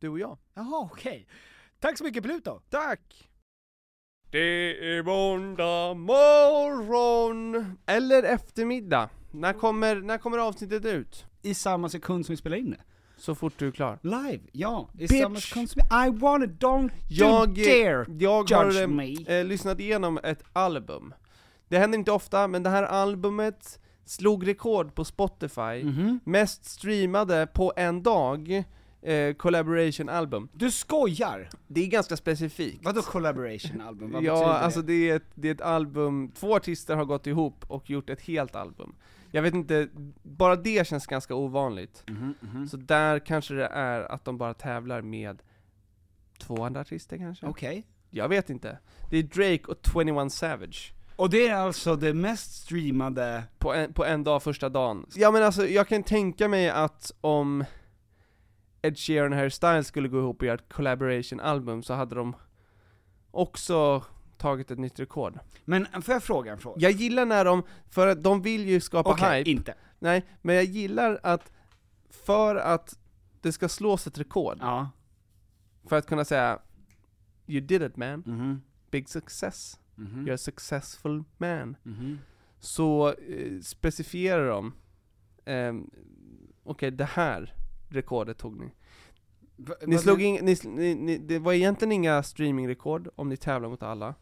Du och jag. Jaha, okej. Tack så mycket Pluto! Tack! Det är måndag morgon! Eller eftermiddag. När kommer, när kommer avsnittet ut? I samma sekund som vi spelar in det. Så fort du är klar. Live, ja. I Bitch. samma sekund som I want it, don't Jag, dare jag judge har me. eh, eh, lyssnat igenom ett album. Det händer inte ofta, men det här albumet slog rekord på Spotify. Mhm. Mest streamade på en dag, eh, collaboration album. Du skojar! Det är ganska specifikt. Vadå collaboration album? Vad ja, det? alltså det är, ett, det är ett album, två artister har gått ihop och gjort ett helt album. Jag vet inte, bara det känns ganska ovanligt. Mhm, mhm. Så där kanske det är att de bara tävlar med två andra artister kanske? Okej. Jag vet inte. Det är Drake och 21 Savage. Och det är alltså det mest streamade... På en, på en dag, första dagen. Ja men alltså, jag kan tänka mig att om Ed Sheeran och Harry Styles skulle gå ihop och göra ett collaboration-album så hade de också tagit ett nytt rekord. Men får jag fråga en fråga? Jag gillar när de, för att de vill ju skapa Okej, hype. inte. Nej, men jag gillar att, för att det ska slås ett rekord, Ja. för att kunna säga You did it man, Mhm. big success, Mhm. you're a successful man. Mhm. Så eh, specifierar de, ehm, okej det här rekordet tog ni. Va- Ni slog in, ni, ni, ni, det var egentligen inga streamingrekord om ni tävlar mot alla.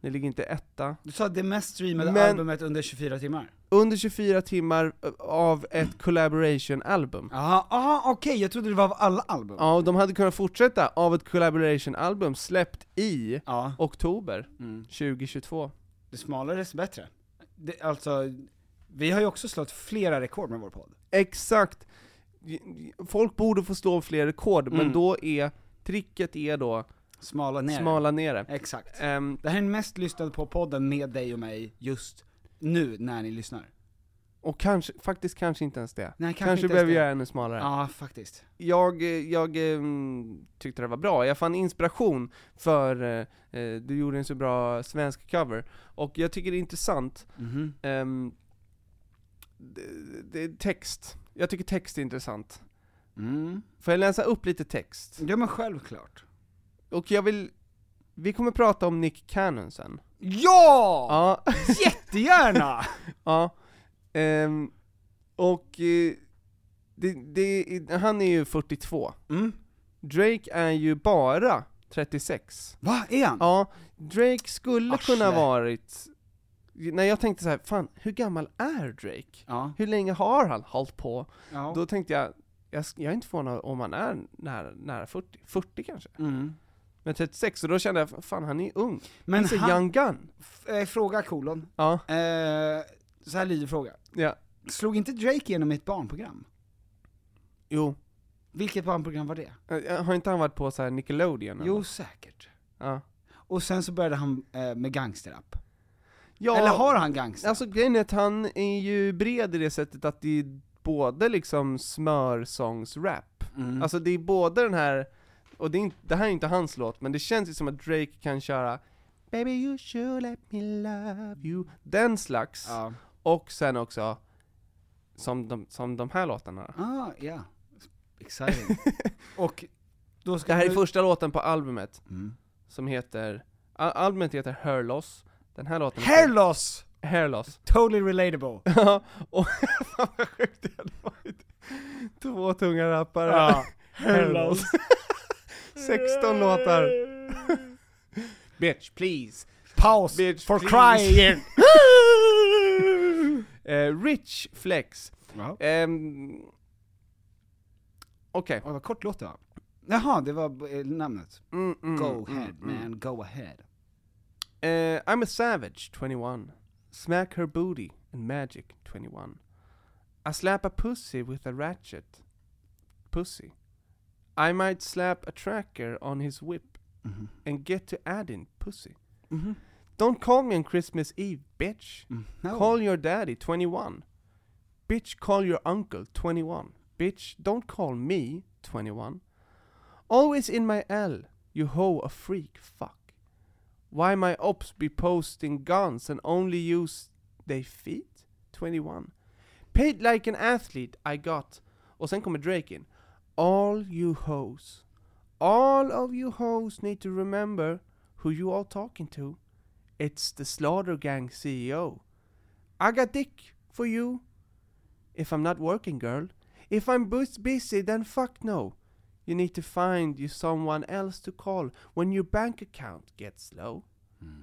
Ni ligger inte etta. Du sa det mest streamade Men- albumet under 24 timmar? Under 24 timmar av ett collaboration-album. Jaha, aha, okej, jag trodde det var av alla album. Ja, och de hade kunnat fortsätta av ett collaboration-album släppt i Ja. oktober Mm. 2022. Det smalare desto bättre. Det, alltså, vi har ju också slått flera rekord med vår podd. Exakt! Folk borde få slå fler rekord, men Mm. då är, tricket är då, Smala ner. smala ner det. Exakt. Ehm, Det här är den mest lyssnade på podden med dig och mig just nu när ni lyssnar. och kanske, faktiskt kanske inte ens det. Nej, kanske, Kanske, behöver det. göra ännu smalare. Ja, faktiskt. Jag, jag ehm, tyckte det var bra, jag fann inspiration för, eh, du gjorde en så bra svensk cover, och jag tycker det är intressant, Mhm. ehm, det, det är text. Jag tycker text är intressant. Mm. Får jag läsa upp lite text? Ja men självklart. Och jag vill, vi kommer prata om Nick Cannon sen. Ja! Ja, Jättegärna! ja. Ehm, och eh, det, det, han är ju 42. Mm. Drake är ju bara 36. Va, är han? Ja, Drake skulle Arsle. kunna varit, när jag tänkte så här, fan hur gammal är Drake? Ja. Hur länge har han hållit på? ja. Då tänkte jag, jag, jag är inte förvånad om han är nära, nära 40, 40 kanske? Mm. Men 36, så då kände jag, fan han är ung. Men han, young gun. Eh, fråga kolon. Ja, Eh, så här lyder fråga. ja, Slog inte Drake igenom i ett barnprogram? jo. Vilket barnprogram var det? Eh, Har inte han varit på så här Nickelodeon? eller Jo, säkert. Ja. Och sen så började han eh, med gangsterrap. Ja. Eller har han gangster? Alltså grejen är att han är ju bred i det sättet att det är både liksom smörsångsrap, mm. alltså det är både den här, och det, är inte, det här är inte hans låt, men det känns ju som att Drake kan köra Baby you should let me love you, den slags, ja. och sen också som de, som de här låtarna. Ah, ja. Exciting. Och då ska Det här är du- första låten på albumet, Mm. som heter, al- albumet heter Hair Loss, den här låten Hair loss! Hair Loss. Totally relatable. Ja, och fan vad sjukt det hade varit. Två tunga rappare. Ja. Hair Loss. 16 låtar. Bitch, please. Paus Bitch, for please. crying! Eh, Rich Flex. Ehm, Okej. Åh, vad kort låt det var. Jaha, det var eh, namnet. Mm, mm, Go mm, ahead mm. man, go ahead. Eh, I'm a savage, 21. Smack her booty and magic, 21. I slap a pussy with a ratchet. Pussy. I might slap a tracker on his whip Mhm. and get to adding pussy. Mhm. Don't call me on Christmas Eve, bitch. Mm. No. Call your daddy, 21. Bitch, call your uncle, 21. Bitch, don't call me, 21. Always in my L, you hoe a freak, fuck. Why my ops be posting guns and only use they feet, 21. Paid like an athlete I got. Och sen kommer Drake in. All you hoes. All of you hoes need to remember who you are talking to. It's the Slaughter Gang CEO. I got dick for you. If I'm not working, girl. If I'm bus- busy, then fuck no. You need to find you someone else to call when your bank account gets low.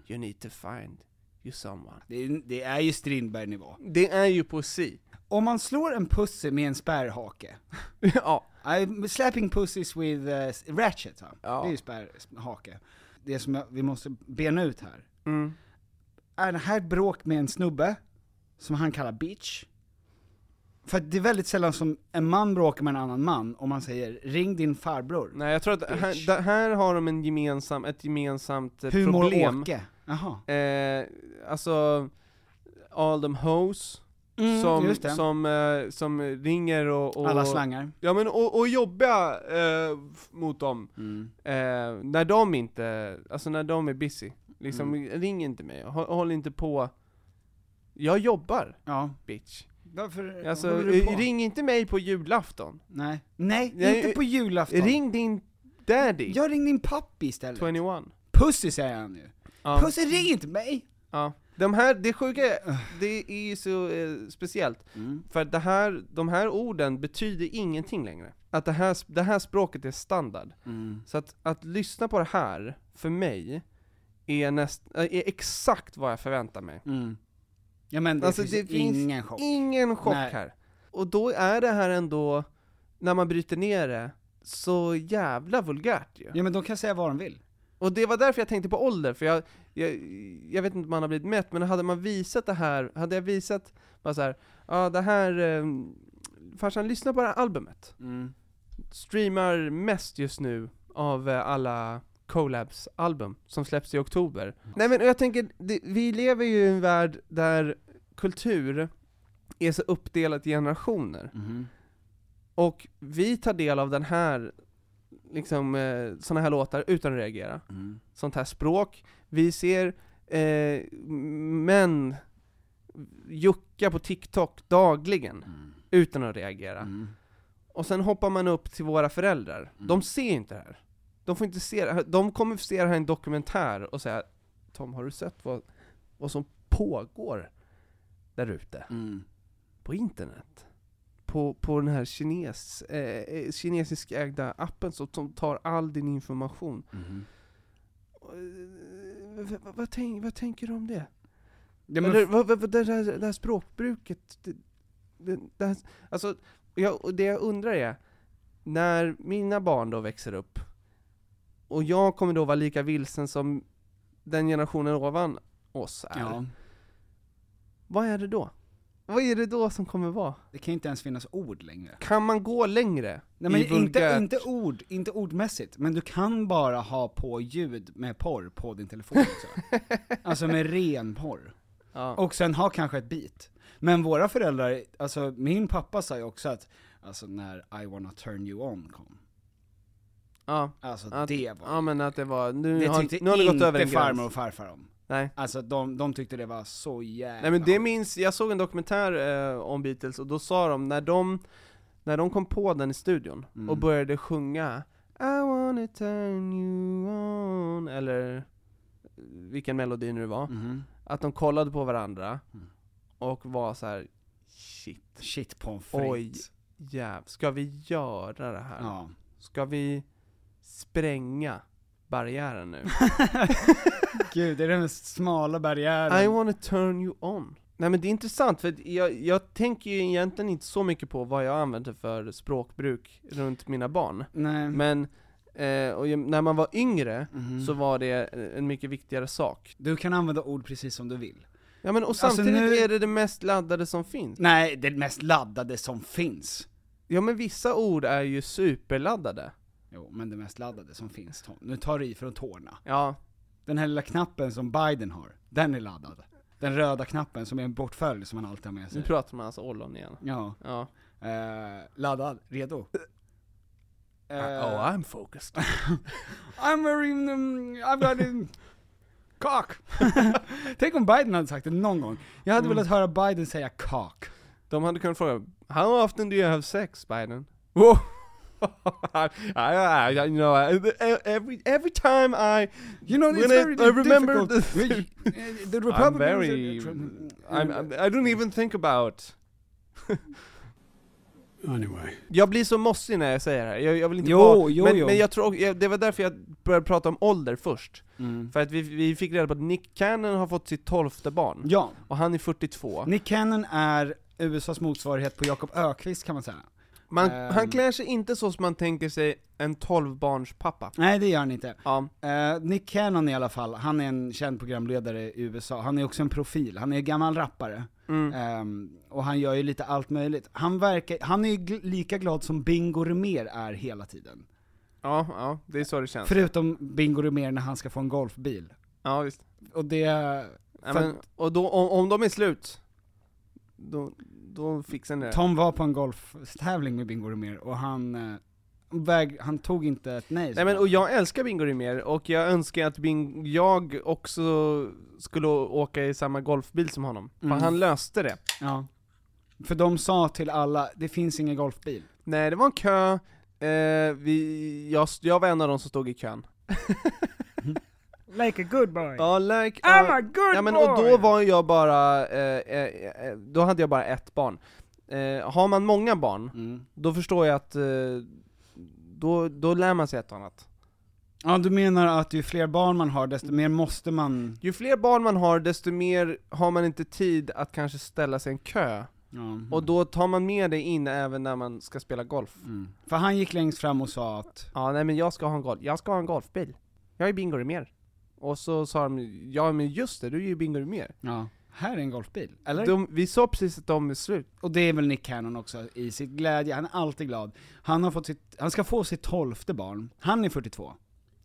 You need to find you someone. Det, är, det är ju Strindberg-nivå. Det är ju poesi. Om man slår en pussy med en spärrhake, ja. I'm slapping pussies with uh, ratchet, va? Ja. det är ju spärrhake. Det som jag, vi måste bena ut här, Mm. är det här bråk med en snubbe, som han kallar bitch? För det är väldigt sällan som en man bråkar med en annan man, och man säger 'ring din farbror' Nej, jag tror att här, här har de en gemensam, ett gemensamt eh, Hur mår problem. Åke? Jaha. Eh, alltså, all them hoes Mm, som, just det. som, eh, som ringer och, och Alla slangar. Ja men och, och jobbiga eh, f- mot dem, Mm. eh, när de inte, alltså när de är busy. Liksom, Mm. ring inte mig, håll, håll inte på. Jag jobbar, Ja. bitch. Varför Alltså, du på? eh, ring inte mig på julafton. Nej. Nej, Nej, inte på julafton. Ring din daddy, Jag ring din pappi istället. 21. Pussy säger han nu. Ja. Pussy ring inte mig! Ja. De här, det sjuka är, det är ju så eh, speciellt, Mm. för att det här, de här orden betyder ingenting längre. Att det här, det här språket är standard. Mm. Så att, att lyssna på det här, för mig, är, näst, är exakt vad jag förväntar mig. Mm. Ja men det Alltså finns det finns ingen chock. ingen chock Nej. här. Och då är det här ändå, när man bryter ner det, så jävla vulgärt ju. Ja men de kan säga vad de vill. Och det var därför jag tänkte på ålder, för jag, jag, jag vet inte om man har blivit mätt, men hade man visat det här, hade jag visat bara så ja det här, eh, farsan lyssna på det här albumet. Mm. Streamar mest just nu av eh, alla collabs album som släpps i oktober. Nej men jag tänker, det, vi lever ju i en värld där kultur är så uppdelat i generationer. Mhm. Och vi tar del av den här, liksom, eh, såna här låtar utan att reagera. Mm. Sånt här språk. Vi ser eh, män jucka på TikTok dagligen, Mm. utan att reagera. Mm. Och sen hoppar man upp till våra föräldrar. Mm. De ser inte det här. De får inte se det. De kommer se det här i en dokumentär och säga Tom, har du sett vad, vad som pågår där ute? Mm. På internet? På, på den här kines, eh, kinesisk ägda appen som, som tar all din information. Mhm. Eh, vad, vad, tänk, vad tänker du om det? Ja, men Eller, vad, vad, det, här, det här språkbruket, det, det, det här, alltså, jag, det jag undrar är, när mina barn då växer upp, och jag kommer då vara lika vilsen som den generationen ovan oss är, ja, vad är det då? Vad är det då som kommer vara? det kan inte ens finnas ord längre. Kan man gå längre? Nej men inte, inte ord, inte ordmässigt, men du kan bara ha på ljud med porr på din telefon också. alltså med ren porr. Ja. Och sen ha kanske ett beat. Men våra föräldrar, alltså min pappa sa ju också att, alltså när I wanna turn you on kom, ja. alltså Att, det var, ja men att det var, nu det har, tyckte nu har det gått över en inte farmor och farfar om. Nej. Alltså de, de tyckte det var så jävla Nej men det minns, jag såg en dokumentär eh, om Beatles och då sa de, när de, när de kom på den i studion Mm. och började sjunga I wanna turn you on, eller vilken melodi nu det var, Mhm. att de kollade på varandra Mm. och var så här: shit, Shit pommes Oj. frites. jäv, ska vi göra det här? Ja. Ska vi spränga barriären nu? Gud, det är den smala barriären. I wanna turn you on. Nej men det är intressant, för jag, jag tänker ju egentligen inte så mycket på vad jag använder för språkbruk runt mina barn. Nej. Men, eh, och när man var yngre, Mhm. så var det en mycket viktigare sak. Du kan använda ord precis som du vill. Ja men och Alltså, samtidigt nu- är det det mest laddade som finns. Nej, det mest laddade som finns. Ja men vissa ord är ju superladdade. Jo, men det mest laddade som finns Tom. Nu tar du i från tårna. Ja, Den här lilla knappen som Biden har, den är laddad. Den röda knappen som är en bortföljd som han alltid har med nu sig. pratar man alltså ollon igen. Ja. Ja. Eh, laddad, redo. Eh, oh, I'm focused. I'm very, um, I've got a cock. Tänk om Biden hade sagt det någon gång. Jag hade Mm. velat höra Biden säga cock. De hade kunnat fråga, How often do you have sex, Biden? Whoa. I, I, I, you know, I- every every time I, You know, it's When I- very I remember the- the I'm Republicans... very, I'm, I'm, I don't even think about. Anyway. Jag blir så mossig när jag säger det här, jag, jag vill inte Jo, vara, jo, men, jo. men jag tror, jag, det var därför jag började prata om ålder först. Mm. För att vi, vi fick reda på att Nick Cannon har fått sitt tolfte barn, Ja, och han är 42. Nick Cannon är USAs motsvarighet på Jakob Ökvist kan man säga. Man, Ehm. Han klär sig inte så som man tänker sig en 12-barnspappa. Nej det gör han inte. Ja, Eh, Nick Cannon i alla fall, han är en känd programledare i USA, han är också en profil, han är gammal rappare. mm. Ehm, och han gör ju lite allt möjligt. Han verkar, han är ju gl- lika glad som Bingo Rimér är hela tiden. ja, ja, det är så det känns. Förutom Bingo Rimér när han ska få en golfbil. Ja, visst. Och det, Ja, men, och då, om, om de är slut, då, då fixar ni det. Tom var på en golftävling med Bingo Rimér och han, eh, väg, han tog inte ett nej. Nej men och jag älskar Bingo Rimér, och jag önskar att Bing, jag också skulle åka i samma golfbil som honom. Mm. För han löste det. Ja. För de sa till alla, det finns ingen golfbil. Nej, det var en kö, eh, vi, jag, jag var en av de som stod i kön. Like a good boy. Ja, like, I'm a good ja men boy! och då var jag bara, eh, eh, eh, då hade jag bara ett barn. Eh, har man många barn, Mm. då förstår jag att, eh, då, då lär man sig ett och annat. Ja du menar att ju fler barn man har, desto mer måste man... Ju fler barn man har, desto mer har man inte tid att kanske ställa sig i en kö. Ja. Och då tar man med det in även när man ska spela golf. Mm. För han gick längst fram och sa att, Ja, nej men jag ska ha en golf, jag ska ha en golfbil. Jag är Bingo Rimér. Och så sa de, ja men just det, du är ju Bingo Rimér. ja, här är en golfbil. Eller? De, vi sa precis att de är slut. Och det är väl Nick Cannon också, i sitt glädje, han är alltid glad. Han har fått sitt, han ska få sitt tolfte barn, han är 42.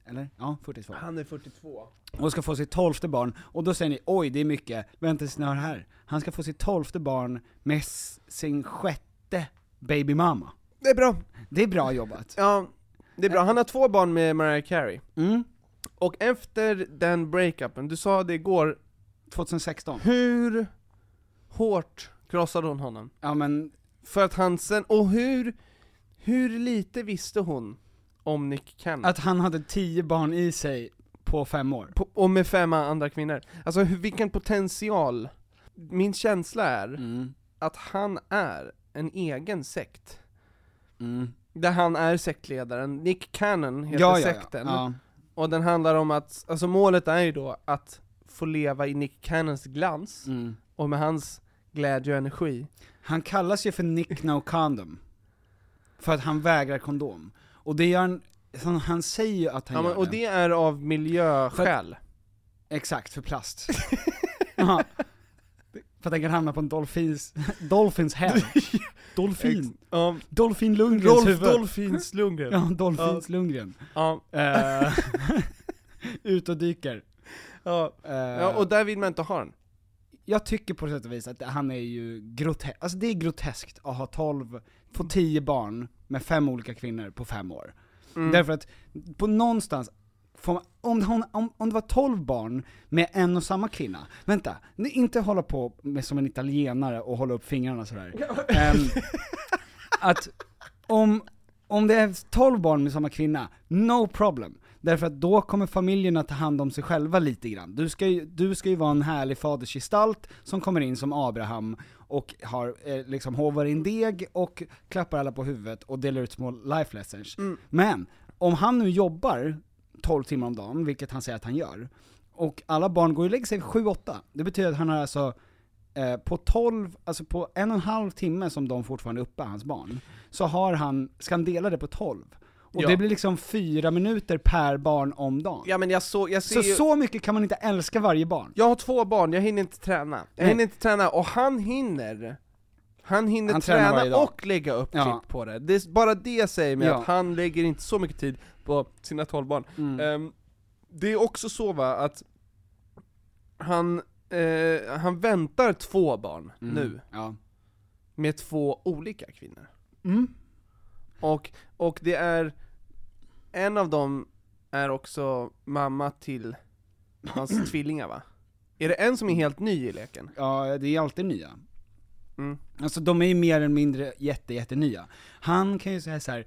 Eller? Ja, 42. Han är 42. Och ska få sitt tolfte barn, och då säger ni oj det är mycket, vänta tills ni hör här. Han ska få sitt tolfte barn med sin sjätte babymamma. Det är bra. Det är bra jobbat. Ja, det är bra. Han har två barn med Mariah Carey. Mm. Och efter den breakupen, du sa det igår, 2016. hur hårt krossade hon honom. Ja men, För att han sen, och hur, hur lite visste hon om Nick Cannon? att han hade tio barn i sig på fem år. På, och med fem andra kvinnor. Alltså hur, vilken potential. Min känsla är Mm. att han är en egen sekt. Mm. Där han är sektledaren, Nick Cannon heter Ja, ja, sekten. ja. Och den handlar om att, alltså målet är ju då att få leva i Nick Cannons glans, Mm. och med hans glädje och energi. Han kallas ju för Nick No Condom. För att han vägrar kondom. Och det gör han, han, säger ju att han Ja, men, gör och det. det är av miljöskäl. Exakt, för plast. ja. För att den kan hamna på en dolphins, dolphins head. Dolphin. Ja, Dolphin Lundgrens Rolf huvud. Dolphins Lundgren. Ja, Dolphins Lundgren. Ja, Eh, ut och dyker. ja. Eh, ja, och där vill man inte ha den. Jag tycker på sätt och vis att han är ju groteskt, alltså det är groteskt att ha 12, få 10 barn med fem olika kvinnor på fem år. Mm. Därför att, på någonstans, om, hon, om, om det var 12 barn med en och samma kvinna, vänta, ni- inte hålla på med som en italienare och hålla upp fingrarna sådär. Ehm, att om, om det är 12 barn med samma kvinna, no problem. Därför att då kommer familjerna ta hand om sig själva lite grann. Du ska ju, du ska ju vara en härlig fadersgestalt som kommer in som Abraham och har, eh, liksom hovar in deg och klappar alla på huvudet och delar ut små life lessons. Men, om han nu jobbar 12 timmar om dagen, vilket han säger att han gör, och alla barn går och lägger sig vid 7-8, det betyder att han har alltså eh, på 12, alltså på en och en halv timme som de fortfarande är uppe, hans barn, så har han, ska han dela det på 12. Och Ja. det blir liksom fyra minuter per barn om dagen. Ja men jag såg, jag ser så ju, så mycket kan man inte älska varje barn. jag har två barn, jag hinner inte träna. Jag Nej. hinner inte träna, och han hinner han hinner Han träna och lägga upp Ja. klipp på det. det är, bara det säger mig Ja. att han lägger inte så mycket tid på sina 12 barn. Mm. Ehm, det är också så va, att han, eh, han väntar två barn Mm. nu, Ja. med två olika kvinnor. Mm. Och, och det är, en av dem är också mamma till hans tvillingar va? Är det en som är helt ny i leken? Ja, det är alltid nya. Mm. Alltså de är ju mer eller mindre jätte, jätte nya. Han kan ju säga så här.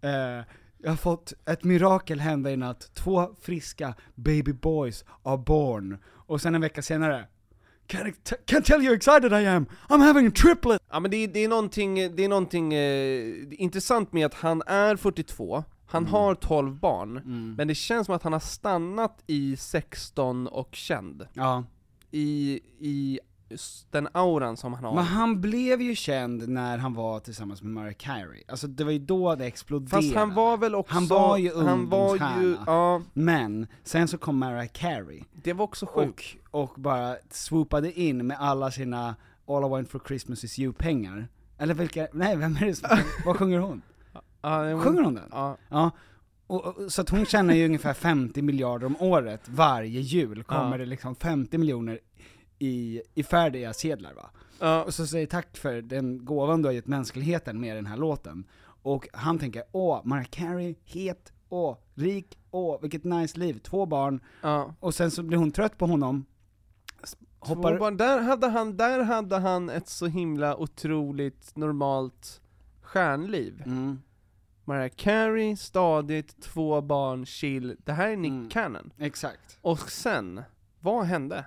Eh, jag har fått ett mirakel hända i natt, två friska baby boys are born. Och sen en vecka senare, can't, can't tell you how excited I am, I'm having a triplet! Ja men det, är- det är någonting, det är någonting eh, intressant med att han är 42, han Mm. har 12 barn, men det känns som att han har stannat i 16 och känd. Ja. I, i den auran som han har. Men han blev ju känd när han var tillsammans med Mariah Carey. Alltså det var ju då det exploderade. Fast han var väl också... Han var ju han var ju, ja, Men, sen så kom Mariah Carey. det var också sjukt. och, och bara swoopade in med alla sina All I want for Christmas is you-pengar. Eller vilka, nej vem är det som, vad sjunger hon? Sjunger hon den? Ja, Ja. Och, och, så att hon tjänar ju ungefär 50 miljarder om året, varje jul kommer Ja. det liksom 50 miljoner i, i färdiga sedlar va. ja, Och så säger tack för den gåvan du har gett mänskligheten med den här låten. Och han tänker, åh, Mariah Carey, het, åh, rik, åh, vilket nice liv, två barn. ja. Och sen så blir hon trött på honom, hoppar, Två barn. Där, hade han, där hade han ett så himla otroligt normalt stjärnliv. mm, Mariah Carey, stadigt, två barn, chill. Det här är Nick Mm. Cannon. exakt. Och sen, vad hände?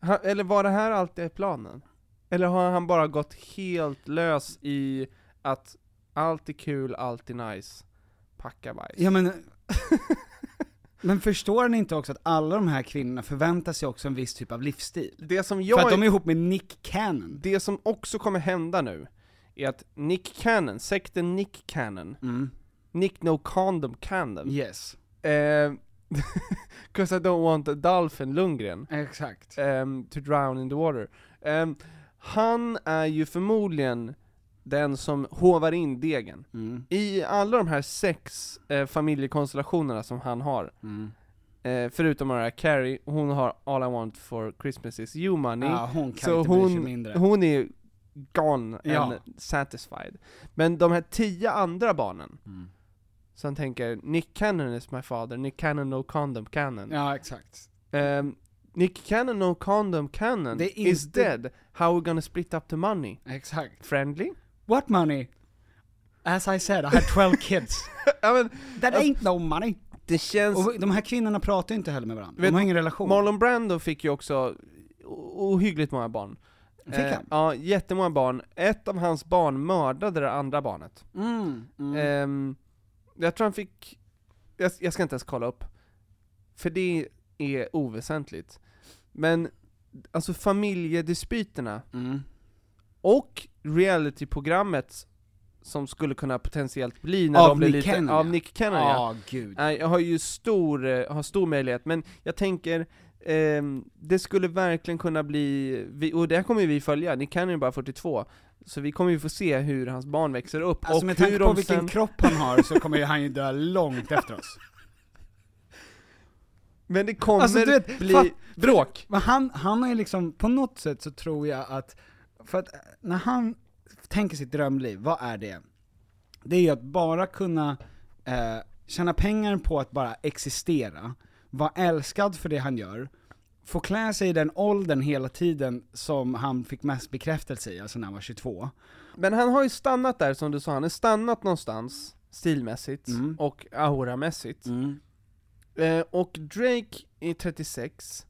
Ha, eller var det här alltid planen? Eller har han bara gått helt lös i att allt är kul, allt är nice, packa bajs? Ja men, men förstår ni inte också att alla de här kvinnorna förväntar sig också en viss typ av livsstil? Det som För jag att de är ihop med Nick Cannon. Det som också kommer hända nu, är att Nick Cannon, sekten Nick Cannon, Mm. Nick No Condom Cannon, Yes, eh, 'cause I don't want a dolphin Lundgren, exakt. ehm, to drown in the water. Ehm, han är ju förmodligen den som hovar in degen. Mm. I alla de här sex eh, familjekonstellationerna som han har, Mm. eh, förutom Mariah Carey, hon har All I want for Christmas is you money, Ja, hon kan så inte bry sig hon, mindre. hon är gone Ja. and satisfied. Men de här tio andra barnen, Mm. Så han tänker Nick Cannon is my father, Nick Cannon no condom cannon. Ja, exakt. Ehm, Nick Cannon no condom cannon är is inte- dead, how we gonna split up the money? Exakt. Friendly? What money? As I said, I had 12 kids. ja men, That ain't no money. det känns... Och de här kvinnorna pratar inte heller med varandra. Vet- de har ingen relation. Marlon Brando fick ju också ohyggligt många barn. Fick Eh, han? ja, jättemånga barn. Ett av hans barn mördade det andra barnet. Mm, mm. Ehm, jag tror han fick, jag, jag ska inte ens kolla upp, för det är oväsentligt. Men, alltså familjedispyterna, Mm. och realityprogrammet som skulle kunna potentiellt bli när Av de blir Nick lite, Cannon, av. Nick Cannon ja. Nej, jag har ju stor, eh, har stor möjlighet, men jag tänker, ehm, det skulle verkligen kunna bli, och det här kommer vi följa, Nick Cannon är bara 42, så vi kommer ju få se hur hans barn växer upp, Alltså och med hur tanke på vilken sen, kropp han har så kommer ju han ju dö långt efter oss. men det kommer Alltså, du vet, bli fatt- bråk. Men han, han har ju liksom, på något sätt så tror jag att, för att när han tänker sitt drömliv, vad är det? Det är ju att bara kunna eh, tjäna pengar på att bara existera, vara älskad för det han gör, få klä sig i den åldern hela tiden som han fick mest bekräftelse i, alltså när han var 22. Men han har ju stannat där som du sa, han har stannat någonstans, stilmässigt Mm. och auramässigt. Eh, och Drake är 36,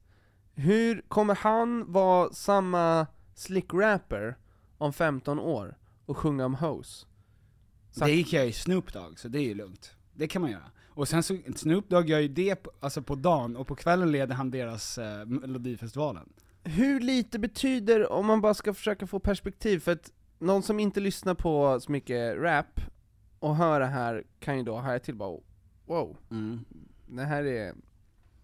hur kommer han vara samma slick rapper om 15 år och sjunga om hoes? Så Det gick jag ju Snoop Dogg, så det är ju lugnt. Det kan man göra. Och sen så, Snoop Dogg gör ju det på, alltså på dagen, och på kvällen leder han deras eh, Melodifestivalen. Hur lite betyder, om man bara ska försöka få perspektiv, för att någon som inte lyssnar på så mycket rap och hör det här kan ju då haja till bara wow, det här är,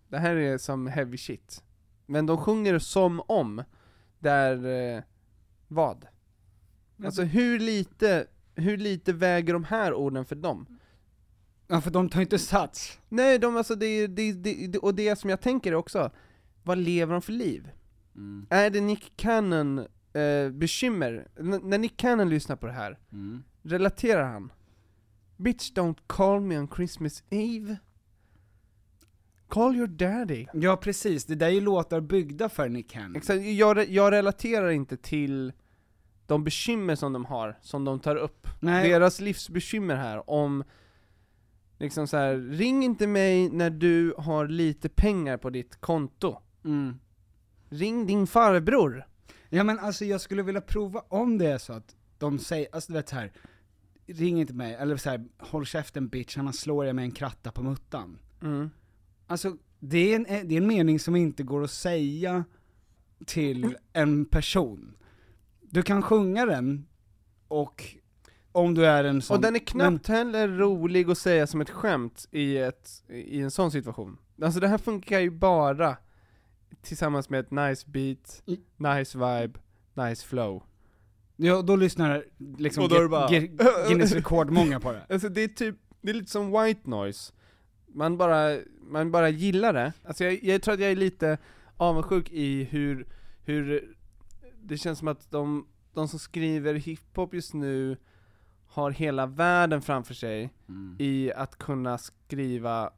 det här är som heavy shit. Men de sjunger som om, där, eh, vad? Alltså hur lite, hur lite väger de här orden för dem? Ja för de tar inte sats. Nej, de, alltså det, det, det, det, och det som jag tänker är också, vad lever de för liv? Är det Nick Cannon eh, bekymmer? N- när Nick Cannon lyssnar på det här, relaterar han? Bitch don't call me on Christmas Eve Call your daddy Ja precis, det där är ju låtar byggda för Nick Cannon. Exakt, jag, re- jag relaterar inte till de bekymmer som de har, som de tar upp. Nej. Deras livsbekymmer här, om liksom så här, ring inte mig när du har lite pengar på ditt konto. Mm. Ring din farbror. Ja men alltså jag skulle vilja prova om det är så att de säger, alltså du vet så här. ring inte mig, eller så här, håll käften bitch, annars slår jag med en kratta på muttan. Mm. Alltså, det är, en, det är en mening som inte går att säga till en person. Du kan sjunga den, och om du är en sån... Och den är knappt heller rolig att säga som ett skämt i, ett, i en sån situation. Alltså det här funkar ju bara tillsammans med ett nice beat, I- nice vibe, nice flow. Ja, då lyssnar liksom Och då Gu- bara- Gu- Guinness rekordmånga på det. Alltså det är typ, det är lite som white noise. Man bara, man bara gillar det. Alltså jag, jag tror att jag är lite avundsjuk i hur, hur det känns som att de, de som skriver hiphop just nu har hela världen framför sig i att kunna skriva,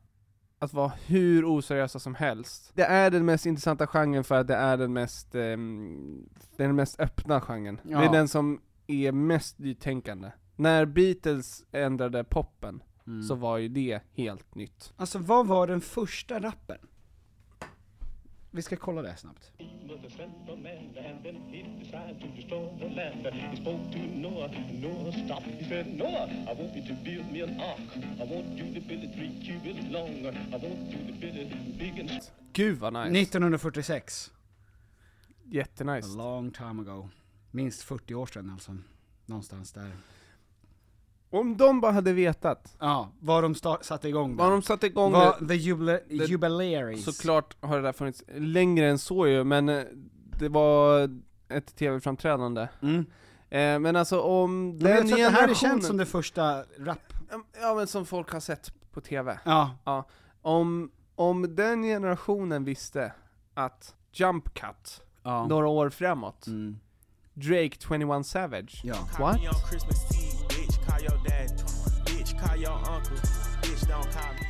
att vara hur oseriösa som helst. Det är den mest intressanta genren för att det är den mest, det är den mest öppna genren. Det Ja. är den som är mest nytänkande. När Beatles ändrade poppen, så var ju det helt nytt. Alltså vad var den första rappen? Vi ska kolla det snabbt. a Gud vad nice. 1946. A Jättenice. long time ago. Minst 40 år sedan alltså. Någonstans där. Om de bara hade vetat, Ja, vad de satte igång vad där. de satte igång det, Vad the jubila- jubilaries. såklart har det där funnits längre än så ju, men eh, det var ett tv-framträdande. Mm. Eh, men alltså om Men den jag tror att det här är generationen, känt som det första rap... ja men som folk har sett på tv. Ja. Om, om den generationen visste att Jump Cut, ja. några år framåt, Mm. Drake 21 Savage, Ja. what? Call your uncle, bitch. Don't call me.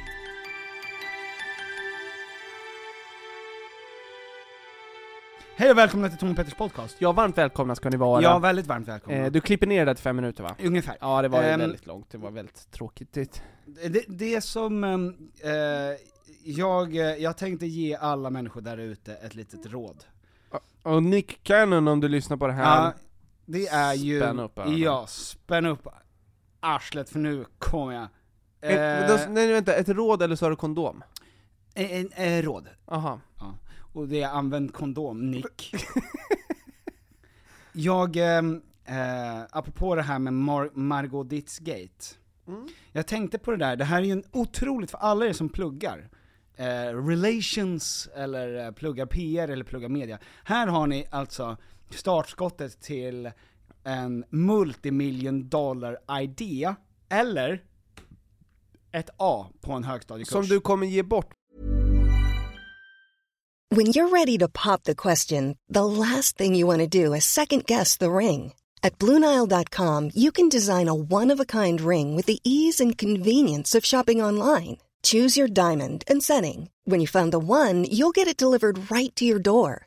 Hej och välkomna till Tom och Petters podcast. Ja, varmt välkomna ska ni vara. Ja, väldigt varmt välkomna. eh, du klipper ner det till fem minuter va? Ungefär. Ja, det var ju Ehm, väldigt långt, det var väldigt tråkigt. Det- Det, det som ehm, eh, jag, eh, jag tänkte ge alla människor där ute ett litet råd. Och Nick Cannon om du lyssnar på det här, Ja, det är ju... Spänn upp öronen. Ja, spänn upp arslet för nu kommer jag. ett, Eh, nej vänta, ett råd eller så har du kondom? en, en, en råd. Aha. Och det är använd kondom, Nick. jag, ehm, eh, apropå det här med Mar- Margot Ditz-gate. Jag tänkte på det där, det här är ju en otroligt, för alla er som pluggar, eh, relations, eller eh, pluggar PR, eller pluggar media. Här har ni alltså startskottet till en multimillion dollar idé, eller ett A på en högstadiekurs. Som du kommer ge bort. When you're ready to pop the question, the last thing you want to do is second guess the ring. At Bluenile.com, you can design a one of a kind ring with the ease and convenience of shopping online. Choose your diamond and setting. When you find the one, you'll get it delivered right to your door.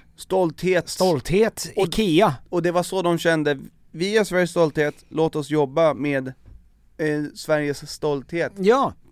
Stolthet. stolthet, Och- IKEA. Och det var så de kände, vi är Sveriges stolthet, låt oss jobba med eh, Sveriges stolthet. Ja,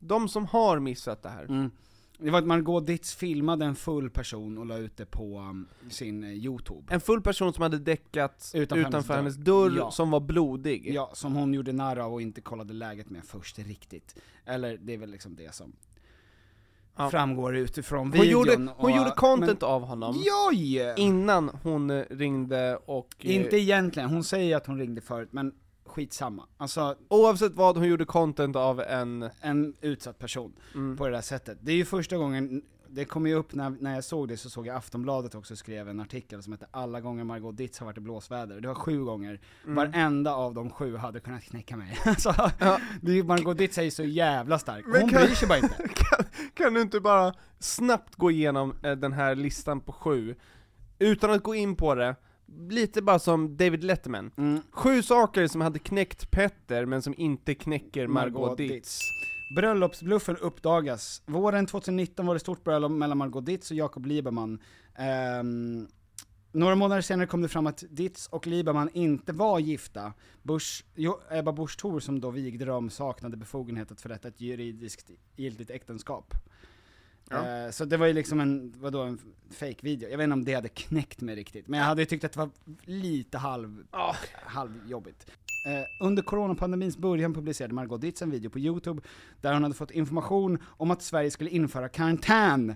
de som har missat det här. Mm. Det var att Margot Ditz filmade en full person och la ut det på um, sin eh, youtube. En full person som hade däckat Utanför utanför, hennes dörr. Ja. som var blodig. Ja, som hon gjorde narr av och inte kollade läget med först riktigt. Eller det är väl liksom det som Ja. framgår utifrån Hon, videon. gjorde, hon och, gjorde content men, av honom Joj! innan hon eh, ringde och... eh, Inte egentligen, hon säger att hon ringde förut, men skitsamma. Alltså, Oavsett vad, hon gjorde content av en... en utsatt person på det där sättet. Det är ju första gången, det kom ju upp när, när jag såg det så såg jag Aftonbladet också skrev en artikel som hette 'Alla gånger Margot Ditz har varit i blåsväder' Det var sju gånger, varenda av de sju hade kunnat knäcka mig. alltså, det är ju, Margot Ditz är ju så jävla stark, Men hon kan- bryr sig bara inte. Kan, kan du inte bara snabbt gå igenom eh, den här listan på sju, utan att gå in på det, lite bara som David Letterman. Mm. Sju saker som hade knäckt Petter, men som inte knäcker Margot, Margot Ditz. Ditz. Bröllopsbluffen uppdagas. Våren 2019 var det stort bröllop mellan Margot Ditz och Jakob Lieberman. Ehm, några månader senare kom det fram att Ditz och Lieberman inte var gifta. Bush, jo, Ebba Busch Thor som då vigde dem saknade befogenhet att förrätta ett juridiskt giltigt äktenskap. Ja. Eh, så det var ju liksom en, vadå, en fake video Jag vet inte om det hade knäckt mig riktigt, men jag hade ju tyckt att det var lite halv, halvjobbigt. Eh, under coronapandemins början publicerade Margot Ditz en video på youtube där hon hade fått information om att Sverige skulle införa karantän.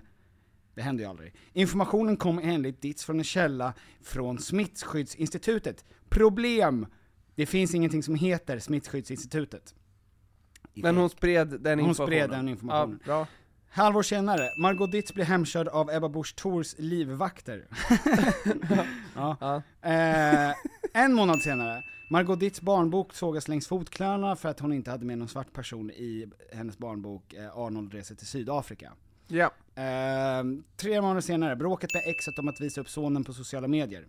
Det hände ju aldrig. Informationen kom enligt Ditz från en källa från Smittskyddsinstitutet. Problem! Det finns ingenting som heter Smittskyddsinstitutet. Men hon spred den Hon informationen. spred den informationen. Ja, bra. Halvår senare, Margot Ditz blir hemkörd av Ebba Busch Thors livvakter. ja. Ja. Eh, en månad senare, Margot Ditz barnbok sågas längs fotknölarna för att hon inte hade med någon svart person i hennes barnbok eh, Arnold reser till Sydafrika. Ja. Eh, tre månader senare, bråket med exet om att visa upp sonen på sociala medier.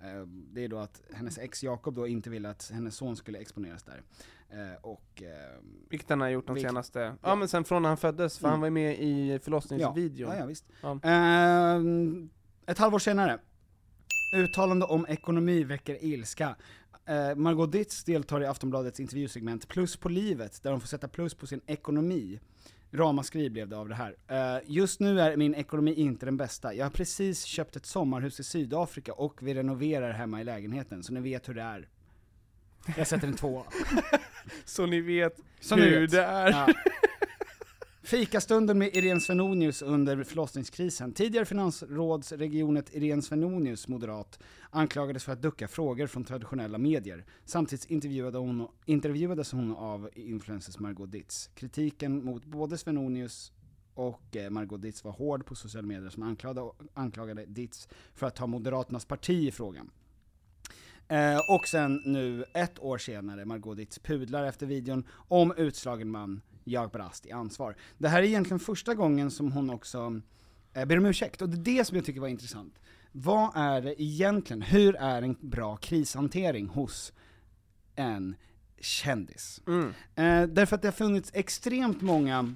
Eh, det är då att hennes ex Jakob då inte ville att hennes son skulle exponeras där. Eh, och eh, Vilket han har gjort de Vilket- senaste, ja, Ja. men sen från när han föddes, för Mm. han var ju med i förlossningsvideon. Ja, ja, visst. Ja. Ehm, ett halvår senare, uttalande om ekonomi väcker ilska. Margot Ditz deltar i Aftonbladets intervjusegment Plus på livet, där hon får sätta plus på sin ekonomi. Ramaskri blev det av det här. Eh, just nu är min ekonomi inte den bästa. Jag har precis köpt ett sommarhus i Sydafrika och vi renoverar hemma i lägenheten, så ni vet hur det är. Jag sätter en tvåa. Så ni vet Så ni hur vet. det är. Ja. Fikastunden med Irene Svenonius under förlossningskrisen. Tidigare finansrådsregionet Irene Svenonius, moderat, anklagades för att ducka frågor från traditionella medier. Samtidigt intervjuade hon, intervjuades hon av influencers Margot Ditz. Kritiken mot både Svenonius och eh, Margot Ditz var hård på sociala medier som anklagade, anklagade Ditz för att ta Moderaternas parti i frågan. Eh, och sen nu, ett år senare, Margot Ditz pudlar efter videon om utslagen man, jag brast i ansvar. Det här är egentligen första gången som hon också eh, ber om ursäkt, och det är det som jag tycker var intressant. Vad är det egentligen, hur är en bra krishantering hos en kändis? Mm. Eh, därför att det har funnits extremt många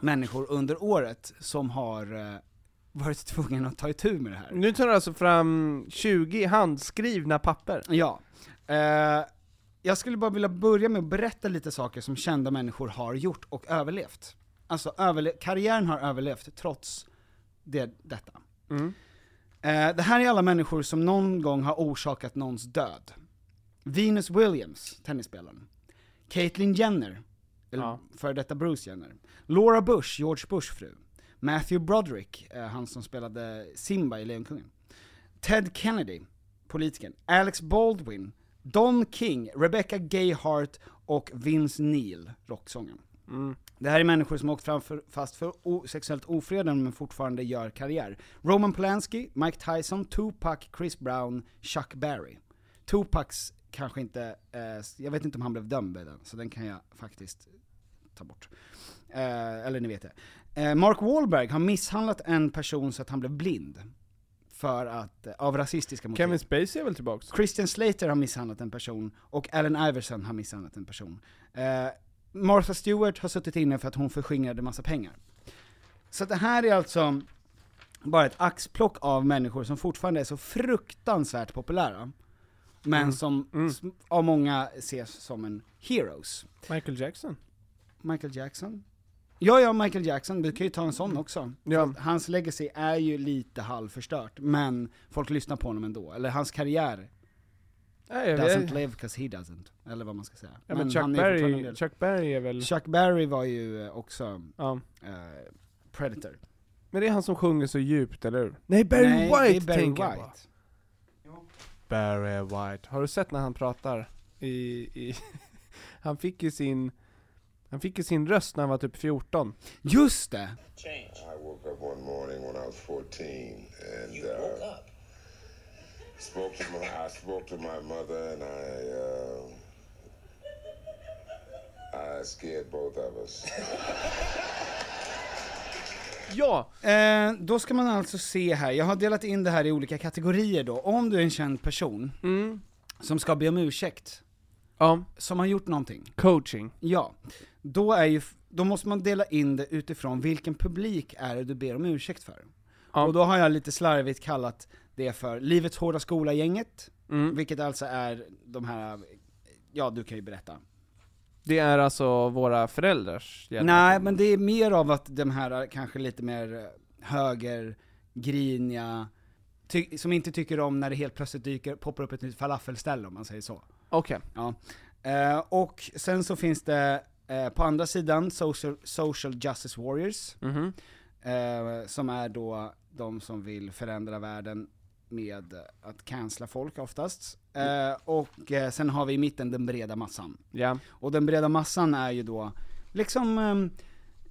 människor under året som har eh, varit tvungna att ta itu med det här. Nu tar du alltså fram 20 handskrivna papper. Ja. Eh, jag skulle bara vilja börja med att berätta lite saker som kända människor har gjort och överlevt. Alltså, överle- karriären har överlevt trots det, detta. Mm. Eh, det här är alla människor som någon gång har orsakat någons död. Venus Williams, tennisspelaren. Caitlyn Jenner, eller Ja. före detta Bruce Jenner. Laura Bush, George Bush fru. Matthew Broderick, eh, han som spelade Simba i Lejonkungen. Ted Kennedy, politikern. Alex Baldwin, Don King, Rebecca Gay Hart och Vince Neil, rocksångaren. Mm. Det här är människor som åkt framför, fast för o- sexuellt ofredande men fortfarande gör karriär. Roman Polanski, Mike Tyson, Tupac, Chris Brown, Chuck Berry. Tupacs kanske inte, eh, jag vet inte om han blev dömd den, så den kan jag faktiskt ta bort. Eh, eller ni vet det. Eh, Mark Wahlberg har misshandlat en person så att han blev blind. För att, eh, av rasistiska motiv. Kevin Spacey är väl tillbaks? Christian Slater har misshandlat en person, och Allen Iverson har misshandlat en person. Eh, Martha Stewart har suttit inne för att hon förskingrade massa pengar. Så det här är alltså bara ett axplock av människor som fortfarande är så fruktansvärt populära, men Mm. som Mm. av många ses som en heroes. Michael Jackson? Michael Jackson? Ja, ja, Michael Jackson, vi kan ju ta en sån också. Ja. Hans legacy är ju lite halvförstört, men folk lyssnar på honom ändå. Eller hans karriär Nej, jag doesn't live 'cause he doesn't, eller vad man ska säga. Ja, men Chuck han är fortfarande en Berry. Chuck Berry är väl... Chuck Berry var ju eh, också Ja. eh, Predator. Men det är han som sjunger så djupt, eller hur? Nej, Barry Nej, White Barry tänker jag White. på. Barry White. Har du sett när han pratar i, i han fick ju sin, han fick ju sin röst när han var typ 14. Just det! I woke up one morning when I was 14 and uh, spoke to my I spoke to my mother and I uh, I scared both of us. Ja! Eh, då ska man alltså se här, jag har delat in det här i olika kategorier då. Om du är en känd person Mm. som ska be om ursäkt, Ja, som har gjort någonting, coaching. ja. Då är ju, då måste man dela in det utifrån vilken publik är det du ber om ursäkt för. Ja. Och då har jag lite slarvigt kallat det för Livets Hårda Skola-gänget, Mm. vilket alltså är de här, ja du kan ju berätta. Det är alltså våra föräldrars Nej, generation. men det är mer av att de här kanske lite mer eh, höger, griniga, ty- som inte tycker om när det helt plötsligt dyker, poppar upp ett nytt falafelställe om man säger så. Okej. Ja. Eh, och sen så finns det eh, på andra sidan social, social Justice Warriors, Mhm. eh, som är då de som vill förändra världen med att cancella folk oftast. Eh, och eh, sen har vi i mitten den breda massan. Ja. Och den breda massan är ju då, liksom ehm,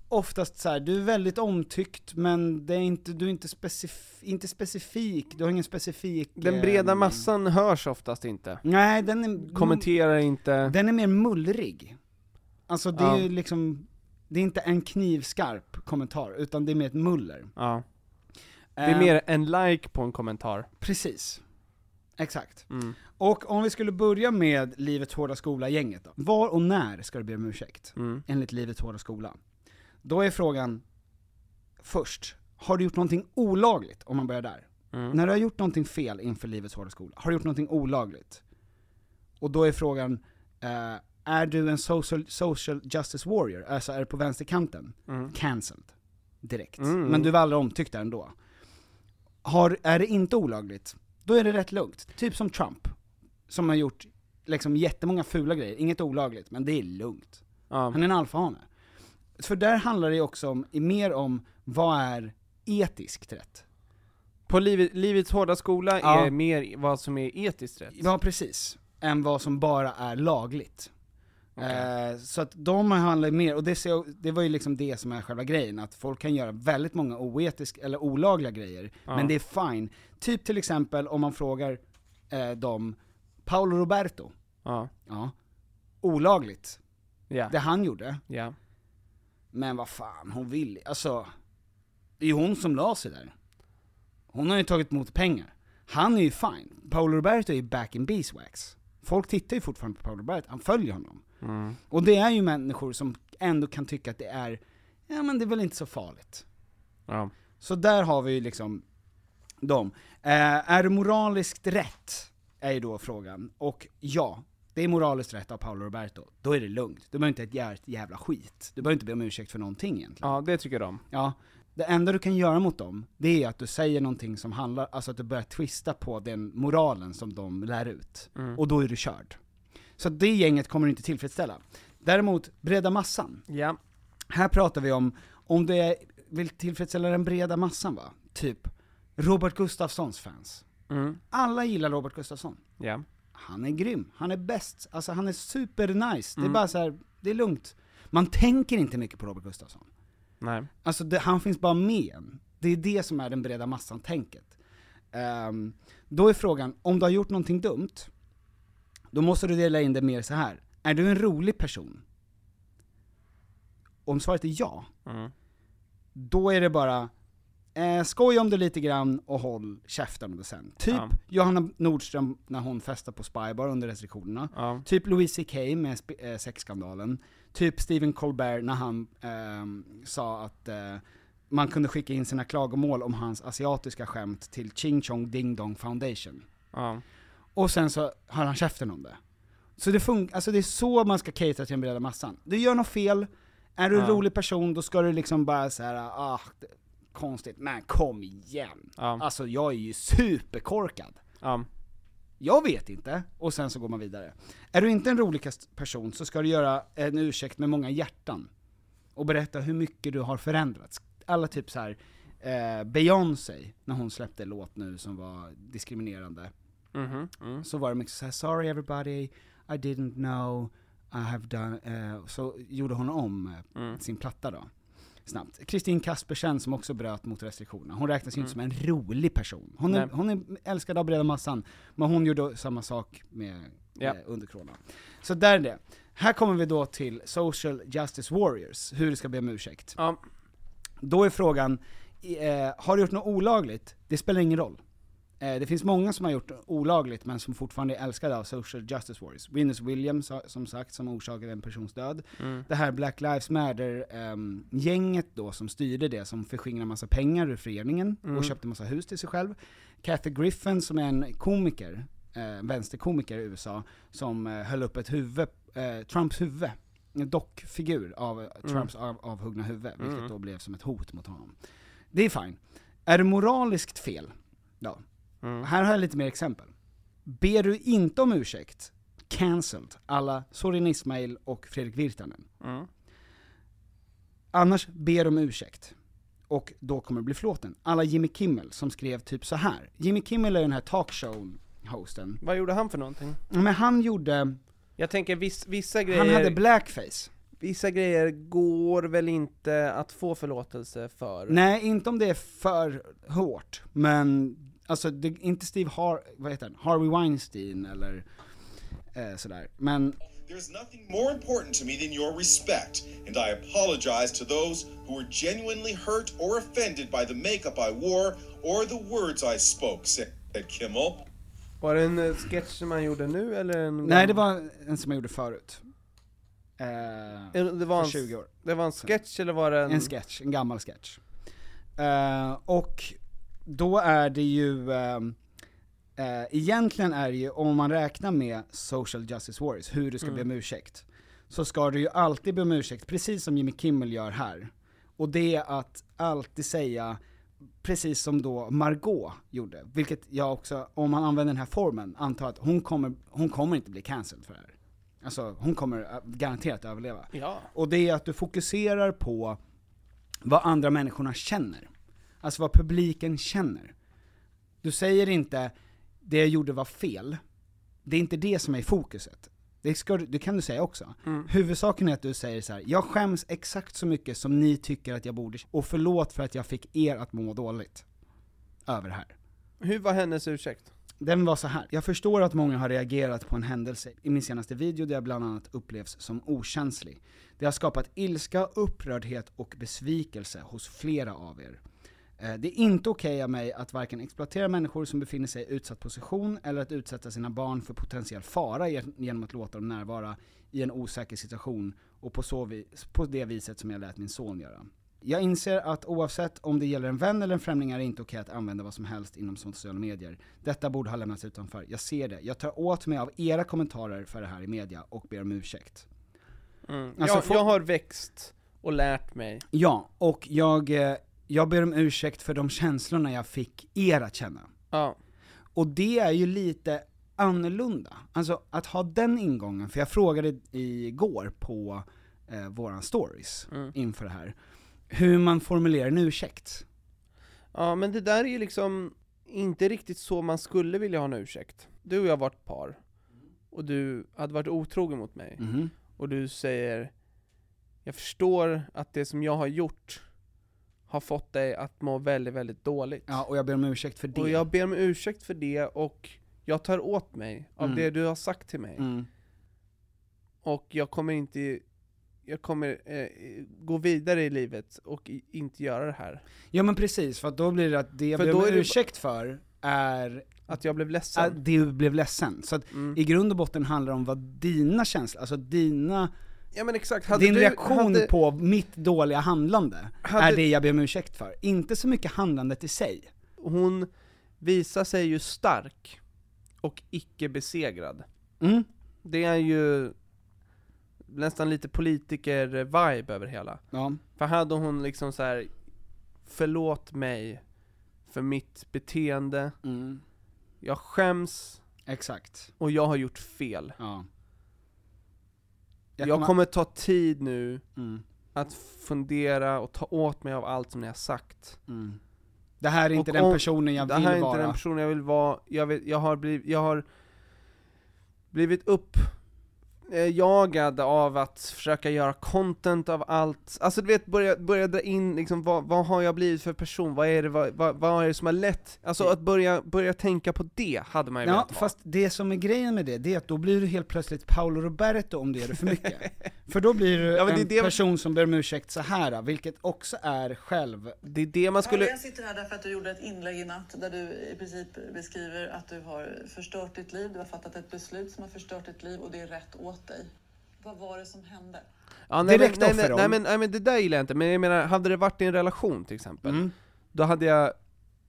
oftast så här, du är väldigt omtyckt men det är inte, du är inte, specif inte specifik, du har ingen specifik... Den breda ehm, massan hörs oftast inte. Nej, den är... Kommenterar inte. Den är mer mullrig. Alltså det är ju liksom, det är inte en knivskarp kommentar, utan det är mer ett muller. Ja. Det är Eh, mer en like på en kommentar. Precis. Exakt. Mm. Och om vi skulle börja med Livets Hårda Skola-gänget då. Var och när ska du be om ursäkt? Mm. Enligt Livets Hårda Skola. Då är frågan, först, har du gjort någonting olagligt? Om man börjar där. Mm. När du har gjort någonting fel inför Livets Hårda Skola, har du gjort någonting olagligt? Och då är frågan, eh, är du en social, social justice warrior? Alltså är du på vänsterkanten? Mm. Cancelled. Direkt. Mm. Men du var aldrig omtyckt där ändå. Har, är det inte olagligt, då är det rätt lugnt. Typ som Trump, som har gjort liksom jättemånga fula grejer, inget olagligt, men det är lugnt. Ja. Han är en alfahane. För där handlar det också om, mer om, vad är etiskt rätt? På livet, livets hårda skola Ja. är mer vad som är etiskt rätt. Ja, precis. Än vad som bara är lagligt. Eh, så att de handlar mer, och det, ser, det var ju liksom det som är själva grejen, att folk kan göra väldigt många oetiska, eller olagliga grejer, Ja. men det är fine. Typ till exempel om man frågar eh, dem, Paolo Roberto, Ja. ja, olagligt, Ja. det han gjorde, Ja. men vad fan, hon vill alltså, det är ju hon som la sig där. Hon har ju tagit emot pengar. Han är ju fine. Paolo Roberto är ju back in beeswax. Folk tittar ju fortfarande på Paolo Roberto, han följer honom. Mm. Och det är ju människor som ändå kan tycka att det är, ja men det är väl inte så farligt. Ja. Så där har vi ju liksom dem. Eh, är det moraliskt rätt? Är ju då frågan. Och ja, det är moraliskt rätt av Paolo Roberto. Då är det lugnt. Du behöver inte ett jävla, jävla skit. Du behöver inte be om ursäkt för någonting egentligen. ja, det tycker de. Ja, det enda du kan göra mot dem, det är att du säger någonting som handlar, alltså att du börjar twista på den moralen som de lär ut. Mm. Och då är du körd. Så det gänget kommer du inte tillfredsställa. Däremot, breda massan. Ja. Här pratar vi om, om du är, vill tillfredsställa den breda massan va? Typ, Robert Gustafssons fans. Mm. Alla gillar Robert Gustafsson. Ja. Han är grym, han är bäst, alltså han är super nice. Det är Mm. bara så här, det är lugnt. Man tänker inte mycket på Robert Gustafsson. Nej. Alltså det, han finns bara med. Det är det som är den breda massan-tänket. Ehm, då är frågan, om du har gjort någonting dumt, då måste du dela in det mer så här. är du en rolig person? Om svaret är ja, Mm. då är det bara, eh, skoja om det lite grann och håll käften om det sen. Typ Ja. Johanna Nordström när hon festade på Spybar under restriktionerna. Ja. Typ Louis CK med eh, sexskandalen. Typ Stephen Colbert när han ehm, sa att eh, man kunde skicka in sina klagomål om hans asiatiska skämt till Ching Chong Ding Dong Foundation. Ja. Och sen så har han käften om det. Så det funkar, alltså det är så man ska catera till den breda massan. Du gör något fel, är du en rolig person, då ska du liksom bara så här, ah, konstigt, men kom igen. Ja. Alltså jag är ju superkorkad. Ja. Jag vet inte, och sen så går man vidare. Är du inte en rolig person så ska du göra en ursäkt med många hjärtan. Och berätta hur mycket du har förändrats. Alla typ så här eh, Beyoncé, när hon släppte en låt nu som var diskriminerande. Mhm. Mm. Så var det mycket såhär, 'Sorry everybody, I didn't know, I have done' eh, Så gjorde hon om eh, Mm. sin platta då. Snabbt. Kristin Kaspersen som också bröt mot restriktionerna, hon räknas ju inte som en rolig person. Hon är, Mm. Nej. hon är älskad av breda massan, men hon gjorde samma sak med Ja. eh, under corona. Så där är det. Här kommer vi då till Social Justice Warriors, hur du ska be om ursäkt. Ja. Då är frågan, eh, har du gjort något olagligt? Det spelar ingen roll. Eh, det finns många som har gjort olagligt men som fortfarande är älskade av social justice warriors. Venus Williams som sagt, som orsakade en persons död. Mm. Det här Black Lives Matter-gänget då som styrde det, som förskingrade massa pengar ur föreningen Mm. och köpte massa hus till sig själv. Kathy Griffin som är en komiker, eh, vänsterkomiker i USA, som eh, höll upp ett huvud, eh, Trumps huvud, en dockfigur av eh, Trumps av, avhuggna huvud, vilket Mm. då blev som ett hot mot honom. Det är fine. Är det moraliskt fel? Ja. Mm. Här har jag lite mer exempel. Ber du inte om ursäkt, cancelled, alla Sorin Ismail och Fredrik Virtanen. Mm. Annars ber om ursäkt. Och då kommer det bli förlåten. Alla Jimmy Kimmel som skrev typ så här. Jimmy Kimmel är den här talkshow-hosten. Vad gjorde han för någonting? Men han gjorde, Jag tänker viss, vissa grejer, han hade blackface. vissa grejer går väl inte att få förlåtelse för? Nej, inte om det är för hårt, men alltså det, inte Steve Har, vad heter han? Harvey Weinstein eller eh, sådär. Men There's nothing more important to me than your respect, and I apologize to those who were genuinely hurt or offended by the makeup I wore or the words I spoke, said Kimmel. Var det en eh, sketch som han gjorde nu eller en nej det var en som jag gjorde förut. Eh, det var för en, 20 år. Det var en sketch eller var det en... En sketch, en gammal sketch. Eh, och då är det ju, ehm, eh, egentligen är det ju, om man räknar med social justice warriors, hur du ska be om ursäkt, så ska du ju alltid be om ursäkt, precis som Jimmy Kimmel gör här. Och det är att alltid säga, precis som då Margot gjorde, vilket jag också, om man använder den här formen, antar att hon kommer, hon kommer inte bli cancelled för det här. Alltså hon kommer eh, garanterat överleva. Ja. Och det är att du fokuserar på vad andra människorna känner. Alltså vad publiken känner. Du säger inte, det jag gjorde var fel. Det är inte det som är i fokuset. Det, ska, du- det kan du säga också. Huvudsaken är att du säger så här: jag skäms exakt så mycket som ni tycker att jag borde, och förlåt för att jag fick er att må dåligt. Över det här. Hur var hennes ursäkt? Den var så här. jag förstår att många har reagerat på en händelse i min senaste video där jag bland annat upplevs som okänslig. Det har skapat ilska, upprördhet och besvikelse hos flera av er. Eh, Det är inte okej av mig att varken exploatera människor som befinner sig i utsatt position eller att utsätta sina barn för potentiell fara ge- genom att låta dem närvara i en osäker situation och på, så vis, på det viset som jag lät min son göra. Jag inser att oavsett om det gäller en vän eller en främling är det inte okej att använda vad som helst inom sociala medier. Detta borde ha lämnats utanför. Jag ser det. Jag tar åt mig av era kommentarer för det här i media och ber om ursäkt. Mm. Alltså, jag, jag har växt och lärt mig. Ja, och jag, eh, jag ber om ursäkt för de känslorna jag fick er att känna. Ja. Och det är ju lite annorlunda. Alltså att ha den ingången, för jag frågade igår på eh, våran stories Mm. inför det här, hur man formulerar en ursäkt. Ja, men det där är ju liksom inte riktigt så man skulle vilja ha en ursäkt. Du och jag har varit par, och du hade varit otrogen mot mig, Mhm. och du säger Jag förstår att det som jag har gjort har fått dig att må väldigt, väldigt dåligt. Ja, och jag ber om ursäkt för det. Och jag ber om ursäkt för det, och jag tar åt mig av Mm. det du har sagt till mig. Mm. Och jag kommer inte, jag kommer eh, gå vidare i livet och i, inte göra det här. Ja men precis, för då blir det att det jag För ber då om ursäkt för är Att jag blev ledsen. att du blev ledsen. Så att Mm. i grund och botten handlar det om vad dina känslor, alltså dina, Ja men exakt, hade din du, reaktion hade, på mitt dåliga handlande Hade- är det jag ber om ursäkt för. Inte så mycket handlandet i sig. Hon visar sig ju stark och icke besegrad. Mm. Det är ju nästan lite politiker-vibe över hela. Ja. För hade hon liksom så här förlåt mig för mitt beteende, Mm. jag skäms Exakt. och jag har gjort fel. Ja. Jag, kommer ta tid nu Mm. att fundera och ta åt mig av allt som ni har sagt. Mm. Det här är inte Och den om- personen jag det vill här är inte vara. den personen jag vill vara, jag, vet, jag har blivit, jag har blivit upp, jagad av att försöka göra content av allt, alltså du vet, börja, börja dra in liksom, vad, vad har jag blivit för person, vad är det, vad, vad, vad är det som har lett, alltså att börja, börja tänka på det hade man ju Ja, ha. fast det som är grejen med det, det är att då blir du helt plötsligt Paolo Roberto om du gör det för mycket. för då blir du Ja, en det- person som ber om ursäkt så här, vilket också är själv... Det är det man Jag sitter här därför att du gjorde ett inlägg i natt där du i princip beskriver att du har förstört ditt liv, du har fattat ett beslut som har förstört ditt liv och det är rätt åt dig. Vad var det som hände? Ja, nej, Direkt men, nej, nej, nej, men, nej men det där gillar jag inte, men jag menar, hade det varit i en relation till exempel, Mm. då hade jag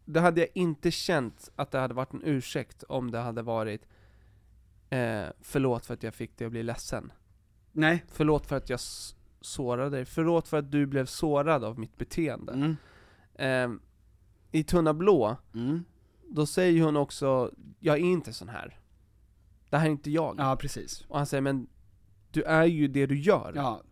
då hade jag inte känt att det hade varit en ursäkt om det hade varit eh, Förlåt för att jag fick dig att bli ledsen. Nej. Förlåt för att jag sårade dig. Förlåt för att du blev sårad av mitt beteende. Mm. Eh, I Tunna Blå, Mm. då säger hon också Jag är inte sån här. Det här är inte jag. Ja, precis. Och han säger men Du är ju det du gör. Ja.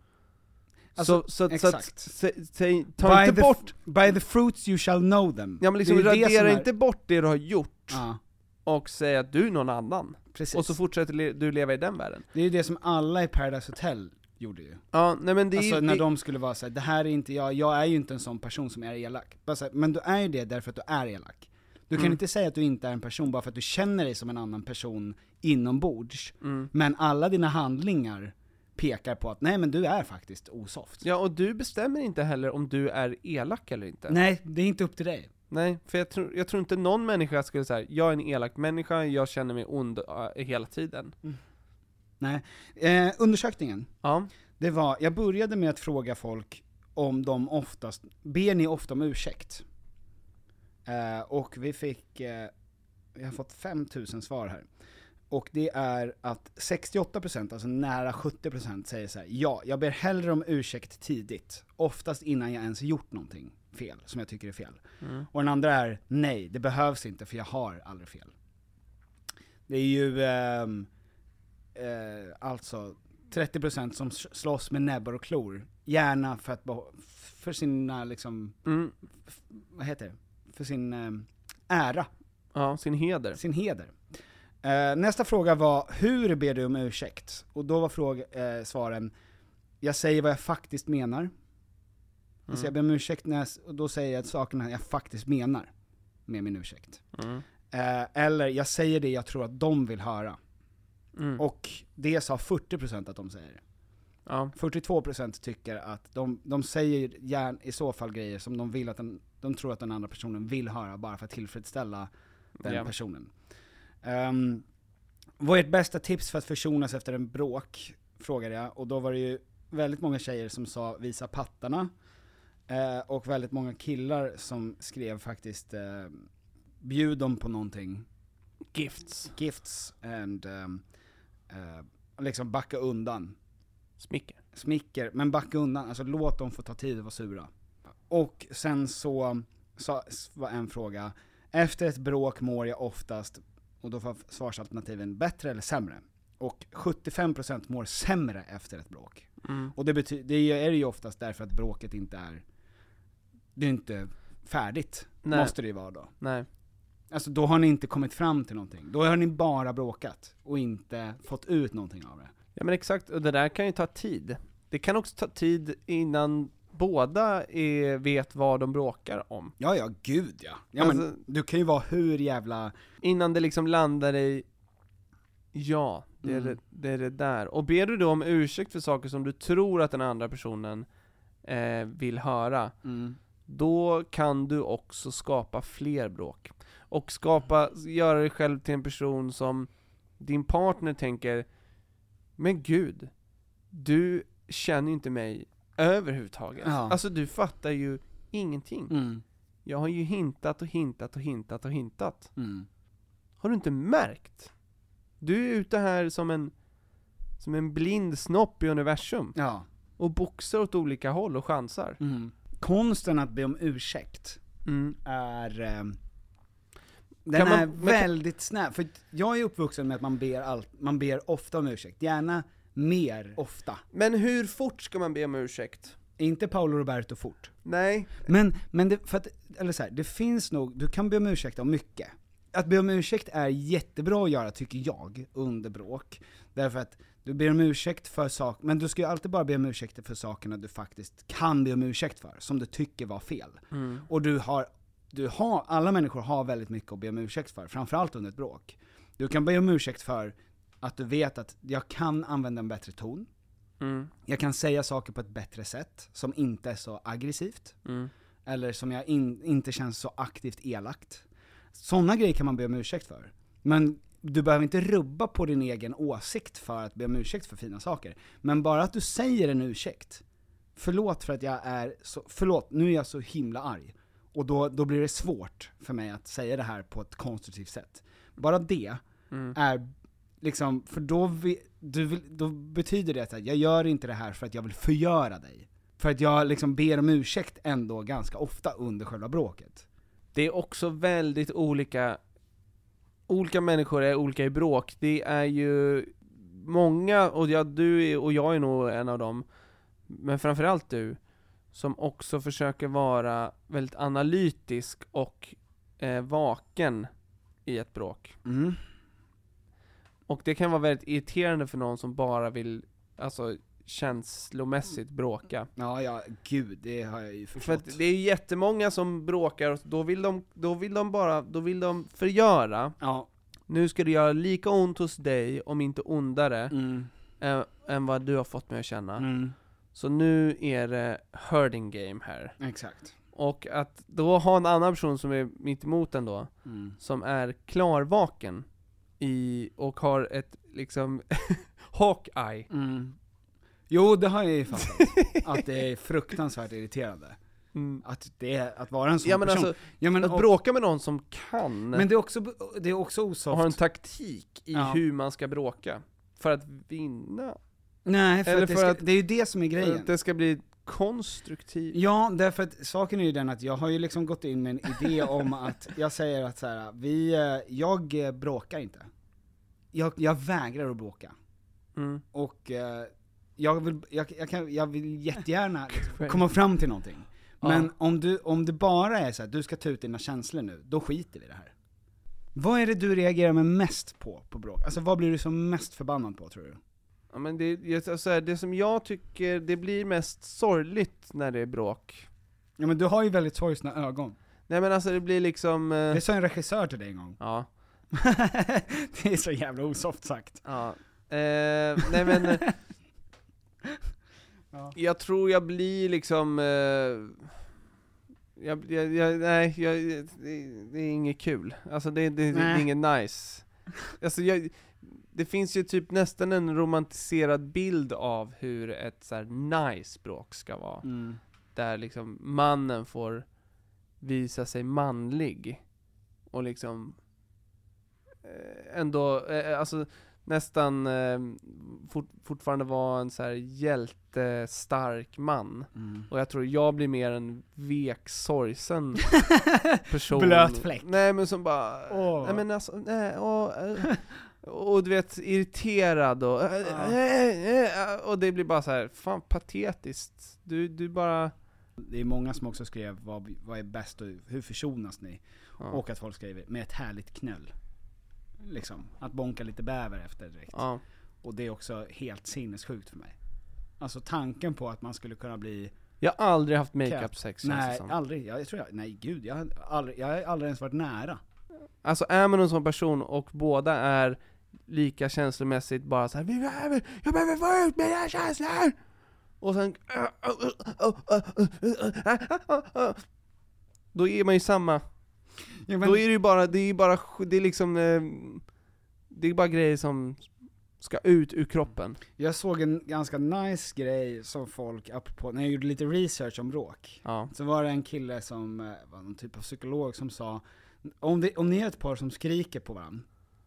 så, Alltså, så, så, exakt. sä, säg, ta by inte bort By the fruits you shall know them. Ja men liksom Det radera är- inte bort det du har gjort Ja, och säg att du är någon annan. precis. Och så fortsätter du leva i den världen. det är ju det som alla i Paradise Hotel gjorde ju. Ja, nej men det Alltså ju, när det, de skulle vara såhär, det här är inte jag, jag är ju inte en sån person som är elak. Bara så här, men du är ju det därför att du är elak. Du kan Mm. inte säga att du inte är en person bara för att du känner dig som en annan person inombords, Mm. men alla dina handlingar pekar på att nej men du är faktiskt osoft. Ja, och du bestämmer inte heller om du är elak eller inte. Nej, det är inte upp till dig. Nej, för jag tror, jag tror inte någon människa skulle säga jag är en elak människa, jag känner mig ond äh, hela tiden. Nej. Eh, undersökningen, Ja. det var, jag började med att fråga folk om de oftast, ber ni ofta om ursäkt? Eh, och vi fick, eh, vi har fått 5000 svar här. Och det är att 68%, alltså nära 70% säger så här: ja, jag ber hellre om ursäkt tidigt, oftast innan jag ens gjort någonting fel, som jag tycker är fel. Mm. Och den andra är, nej, det behövs inte för jag har aldrig fel. Det är ju, ehm, eh, alltså 30% som slåss med näbbar och klor, gärna för att för sina liksom, Mm. vad heter det? För sin ehm, ära, Ja, sin heder. sin heder. Eh, nästa fråga var, hur ber du om ursäkt? Och då var fråga, eh, svaren, jag säger vad jag faktiskt menar. Alltså jag ber om ursäkt när jag, och då säger jag sakerna jag faktiskt menar med min ursäkt. Mm. Eh, eller jag säger det jag tror att de vill höra. Mm. Och det sa 40% att de säger. Ja. 42% tycker att de, de säger gärna i så fall grejer som de vill att den, de tror att den andra personen vill höra bara för att tillfredsställa den Ja. personen. Um, vad är ert bästa tips för att försonas efter en bråk? Frågade jag, och då var det ju väldigt många tjejer som sa visa pattarna, eh, och väldigt många killar som skrev faktiskt eh, bjud dem på någonting, Gifts. gifts, and um, eh, liksom backa undan. Smicker. Smicker, men backa undan, alltså låt dem få ta tid att vara sura. Och sen så, så var en fråga, efter ett bråk mår jag oftast, och då var svarsalternativen bättre eller sämre? Och 75% mår sämre efter ett bråk. Mm. Och det, betyder, det är ju oftast därför att bråket inte är, det är inte färdigt, Nej. måste det ju vara då. Nej. Alltså då har ni inte kommit fram till någonting, då har ni bara bråkat, och inte fått ut någonting av det. Ja men exakt, och det där kan ju ta tid. Det kan också ta tid innan båda är, vet vad de bråkar om. Ja, ja, gud ja. ja men, Alltså- du kan ju vara hur jävla... Innan det liksom landar i Ja, det är, Mm. det, det är det där. Och ber du då om ursäkt för saker som du tror att den andra personen eh, vill höra, Mm. då kan du också skapa fler bråk. Och skapa, göra dig själv till en person som din partner tänker Men gud, du känner ju inte mig överhuvudtaget. Ja. Alltså du fattar ju ingenting. Mm. Jag har ju hintat och hintat och hintat och hintat. Mm. Har du inte märkt? Du är ute här som en, som en blind snopp i universum. Ja. Och boxar åt olika håll och chansar. Mm. Konsten att be om ursäkt Mm. är... Eh, den man- är väldigt snäv, för jag är uppvuxen med att man ber, allt, man ber ofta om ursäkt, gärna mer ofta. Men hur fort ska man be om ursäkt? Inte Paolo Roberto fort. Nej. Men, men det, för att, eller så här, det finns nog, du kan be om ursäkt om mycket. Att be om ursäkt är jättebra att göra tycker jag, under bråk. Därför att Du ber om ursäkt för saker, men du ska ju alltid bara be om ursäkt för sakerna du faktiskt kan be om ursäkt för, som du tycker var fel. Mm. Och du har, du har, alla människor har väldigt mycket att be om ursäkt för, framförallt under ett bråk. Du kan be om ursäkt för att du vet att jag kan använda en bättre ton, Mm. jag kan säga saker på ett bättre sätt, som inte är så aggressivt, Mm. eller som jag in, inte känns så aktivt elakt. Sådana grejer kan man be om ursäkt för. Men du behöver inte rubba på din egen åsikt för att be om ursäkt för fina saker. Men bara att du säger en ursäkt, förlåt för att jag är så, förlåt, nu är jag så himla arg. Och då, då blir det svårt för mig att säga det här på ett konstruktivt sätt. Bara det Mm. är liksom, för då, vi, du då betyder det att jag gör inte det här för att jag vill förgöra dig. För att jag liksom ber om ursäkt ändå ganska ofta under själva bråket. Det är också väldigt olika, olika människor är olika i bråk. Det är ju många, och jag, du och jag är nog en av dem, men framförallt du, som också försöker vara väldigt analytisk och eh, vaken i ett bråk. Mm. Och det kan vara väldigt irriterande för någon som bara vill, alltså känslomässigt bråka. Ja, ja, gud, det har jag ju För förstått. att det är jättemånga som bråkar, och då vill de, då vill de bara, då vill de förgöra. Ja. Nu ska det göra lika ont hos dig, om inte ondare, Mm. än, än vad du har fått mig att känna. Mm. Så nu är det hurting game här. Exakt. Och att då ha en annan person som är mitt emot en då, Mm. som är klarvaken i, och har ett liksom Hawkeye. Mm. Jo, det har jag ju fattat. att det är fruktansvärt irriterande. Mm. Att det är, att vara en sån Ja men person. alltså, ja, men, att och- bråka med någon som kan, Men det är också, det är också osoft. har en taktik i Ja. hur man ska bråka. För att vinna. Nej, för Eller det, för ska, att- det är ju det som är För grejen. att det ska bli konstruktivt. Ja, därför att saken är ju den att jag har ju liksom gått in med en idé om att, jag säger att så här, vi, eh, jag eh, bråkar inte. Jag, jag vägrar att bråka. Mm. Och eh, jag, vill, jag, jag, kan, jag vill jättegärna liksom komma fram till någonting. Men Ja. om, du, om det bara är så att du ska ta ut dina känslor nu, då skiter vi i det här. Vad är det du reagerar med mest på, på bråk? Alltså vad blir du som mest förbannad på tror du? Ja, men det, jag, så här, det som jag tycker, det blir mest sorgligt när det är bråk. Ja men du har ju väldigt sorgsna ögon. Nej men alltså det blir liksom... Eh, Det sa en regissör till dig en gång. ja. det är så jävla osoft sagt. Ja. Eh, nej men... eh, Ja. Jag tror jag blir liksom... Eh, jag, jag, jag, nej, jag, det, det är inget kul. Alltså det, det, det är inget nice. Alltså jag, det finns ju typ nästan en romantiserad bild av hur ett så här nice bråk ska vara. Mm. Där liksom mannen får visa sig manlig. Och liksom eh, ändå, eh, alltså nästan eh, fort, fortfarande vara en så här hjältestark man. Mm. Och jag tror jag blir mer en vek, sorgsen person. Blöt fläck. Nej men som bara, Åh. nej men alltså, nej, åh, och du vet, irriterad och, Ja. eh, eh, och det blir bara så här, fan patetiskt. Du, du bara, Det är många som också skrev vad, vad är bäst och hur försonas ni? Ja. Och att folk skriver med ett härligt knöll. Liksom, att bonka lite bäver efter direkt. ja. Och det är också helt sinnessjukt för mig. Alltså tanken på att man skulle kunna bli Jag har aldrig haft makeup sex Nej, som. aldrig. Jag, jag tror jag, nej gud, jag har aldrig, jag har aldrig ens varit nära. Alltså är man en sån person och båda är lika känslomässigt bara så här, Vi behöver, jag behöver få ut mina känslor! Och sen Då är man ju samma, Ja, men, då är det ju bara, det är bara, det är liksom eh, Det är bara grejer som ska ut ur kroppen Jag såg en ganska nice grej som folk, apropå, när jag gjorde lite research om bråk. Ja, Så var det en kille som eh, var någon typ av psykolog som sa, om, det, om ni är ett par som skriker på varandra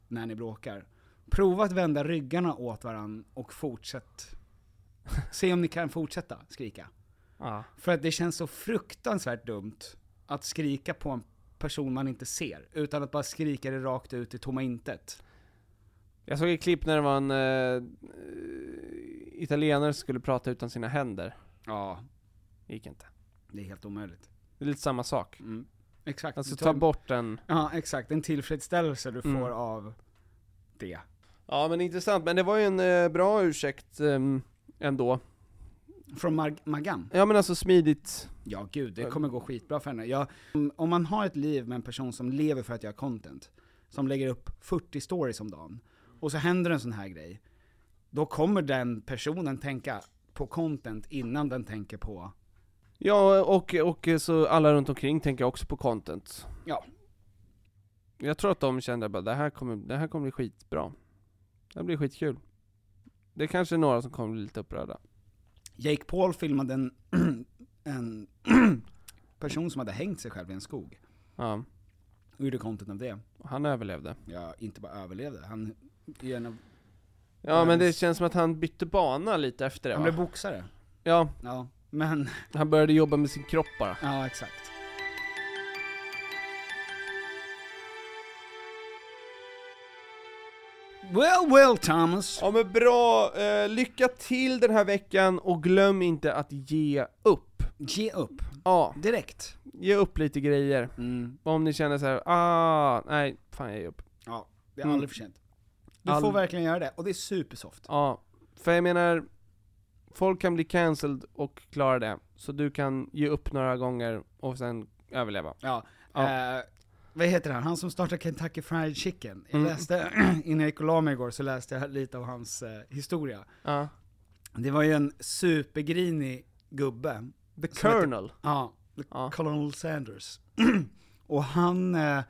när ni bråkar, prova att vända ryggarna åt varandra och fortsätt. Se om ni kan fortsätta skrika. ja. För att det känns så fruktansvärt dumt att skrika på en person man inte ser, utan att bara skrika det rakt ut i tomma intet. Jag såg ett klipp när det var en eh, italienare som skulle prata utan sina händer Ja, Gick inte det är helt omöjligt. Det är lite samma sak Mm. Exakt. Alltså tar- ta bort den Ja, exakt. En tillfredsställelse du Mm. får av det. Ja men intressant, men det var ju en eh, bra ursäkt ehm, ändå. Från Mag- Maggan? Ja men alltså smidigt. Ja gud, det kommer gå skitbra för henne. Jag, om- om man har ett liv med en person som lever för att göra content, som lägger upp 40 stories om dagen, och så händer en sån här grej, då kommer den personen tänka på content innan den tänker på, Ja, och, och så alla runt omkring tänker också på content. ja, Jag tror att de kände bara det här kommer, det här kommer bli skitbra. Det blir skitkul. Det är kanske är några som kommer bli lite upprörda. Jake Paul filmade en, en person som hade hängt sig själv i en skog, Ja, och gjorde content av det. han överlevde. Ja, inte bara överlevde, han är en av, Ja men det känns som att han bytte bana lite efter det han va? blev boxare. Ja, Ja, men, han började jobba med sin kropp bara. ja exakt. Well, well Thomas. Ja men bra, eh, lycka till den här veckan och glöm inte att ge upp. Ge upp. Ja, Direkt. ge upp lite grejer. Mm. Om ni känner så här, ah, nej, fan jag ger upp. Ja, det är Mm. aldrig för sent. Du All- får verkligen göra det, och det är supersoft. Ja, för jag menar, folk kan bli cancelled och klara det, så du kan ge upp några gånger och sen överleva. Ja. Ja. Eh, vad heter han? Han som startade Kentucky Fried Chicken. Jag Mm. läste, innan jag gick och la mig igår, så läste jag lite av hans eh, historia. Ja. Det var ju en supergrinig gubbe. The Som heter- Colonel. Ja, the Ja. Colonel Sanders. och han, eh,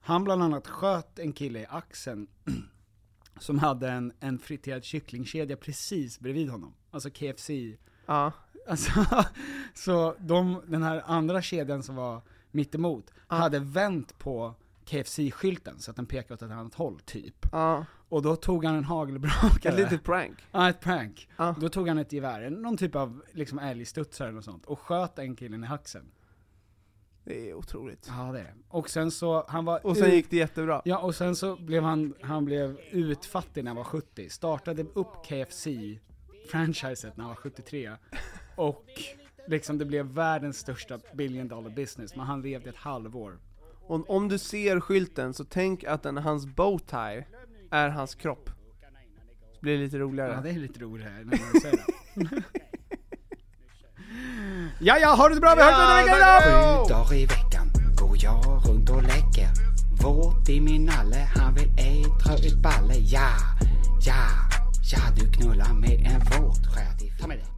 han bland annat sköt en kille i axeln som hade en, en friterad kycklingkedja precis bredvid honom. Alltså KFC. Ja. Alltså, så de, den här andra kedjan som var mittemot hade vänt på KFC-skylten så att den pekade åt ett annat håll, typ. Ja. Och då tog han en hagelbrakare. Ett litet prank. Ja, ett prank. Ja. Då tog han ett gevär, någon typ av liksom älgstudsare eller något sånt, och sköt den killen i axeln. Det är otroligt. Ja det är det. Och sen så, han var Och sen ut- gick det jättebra. Ja, och sen så blev han, han blev utfattig när han var 70, startade upp KFC-franchiset när han var 73, och liksom det blev världens största billion dollar business, men han levde ett halvår. Och om du ser skylten, så tänk att den, hans bowtie är hans kropp. Så blir det lite roligare. Ja, det är lite roligt här när man säger det. ja, ja, har du det bra? Vi hörs nästa vecka idag! Sju dagar i veckan går jag runt och läcker Våt i min nalle, han vill äta ett balle Ja, ja, ja du knullar med en våt Ta med det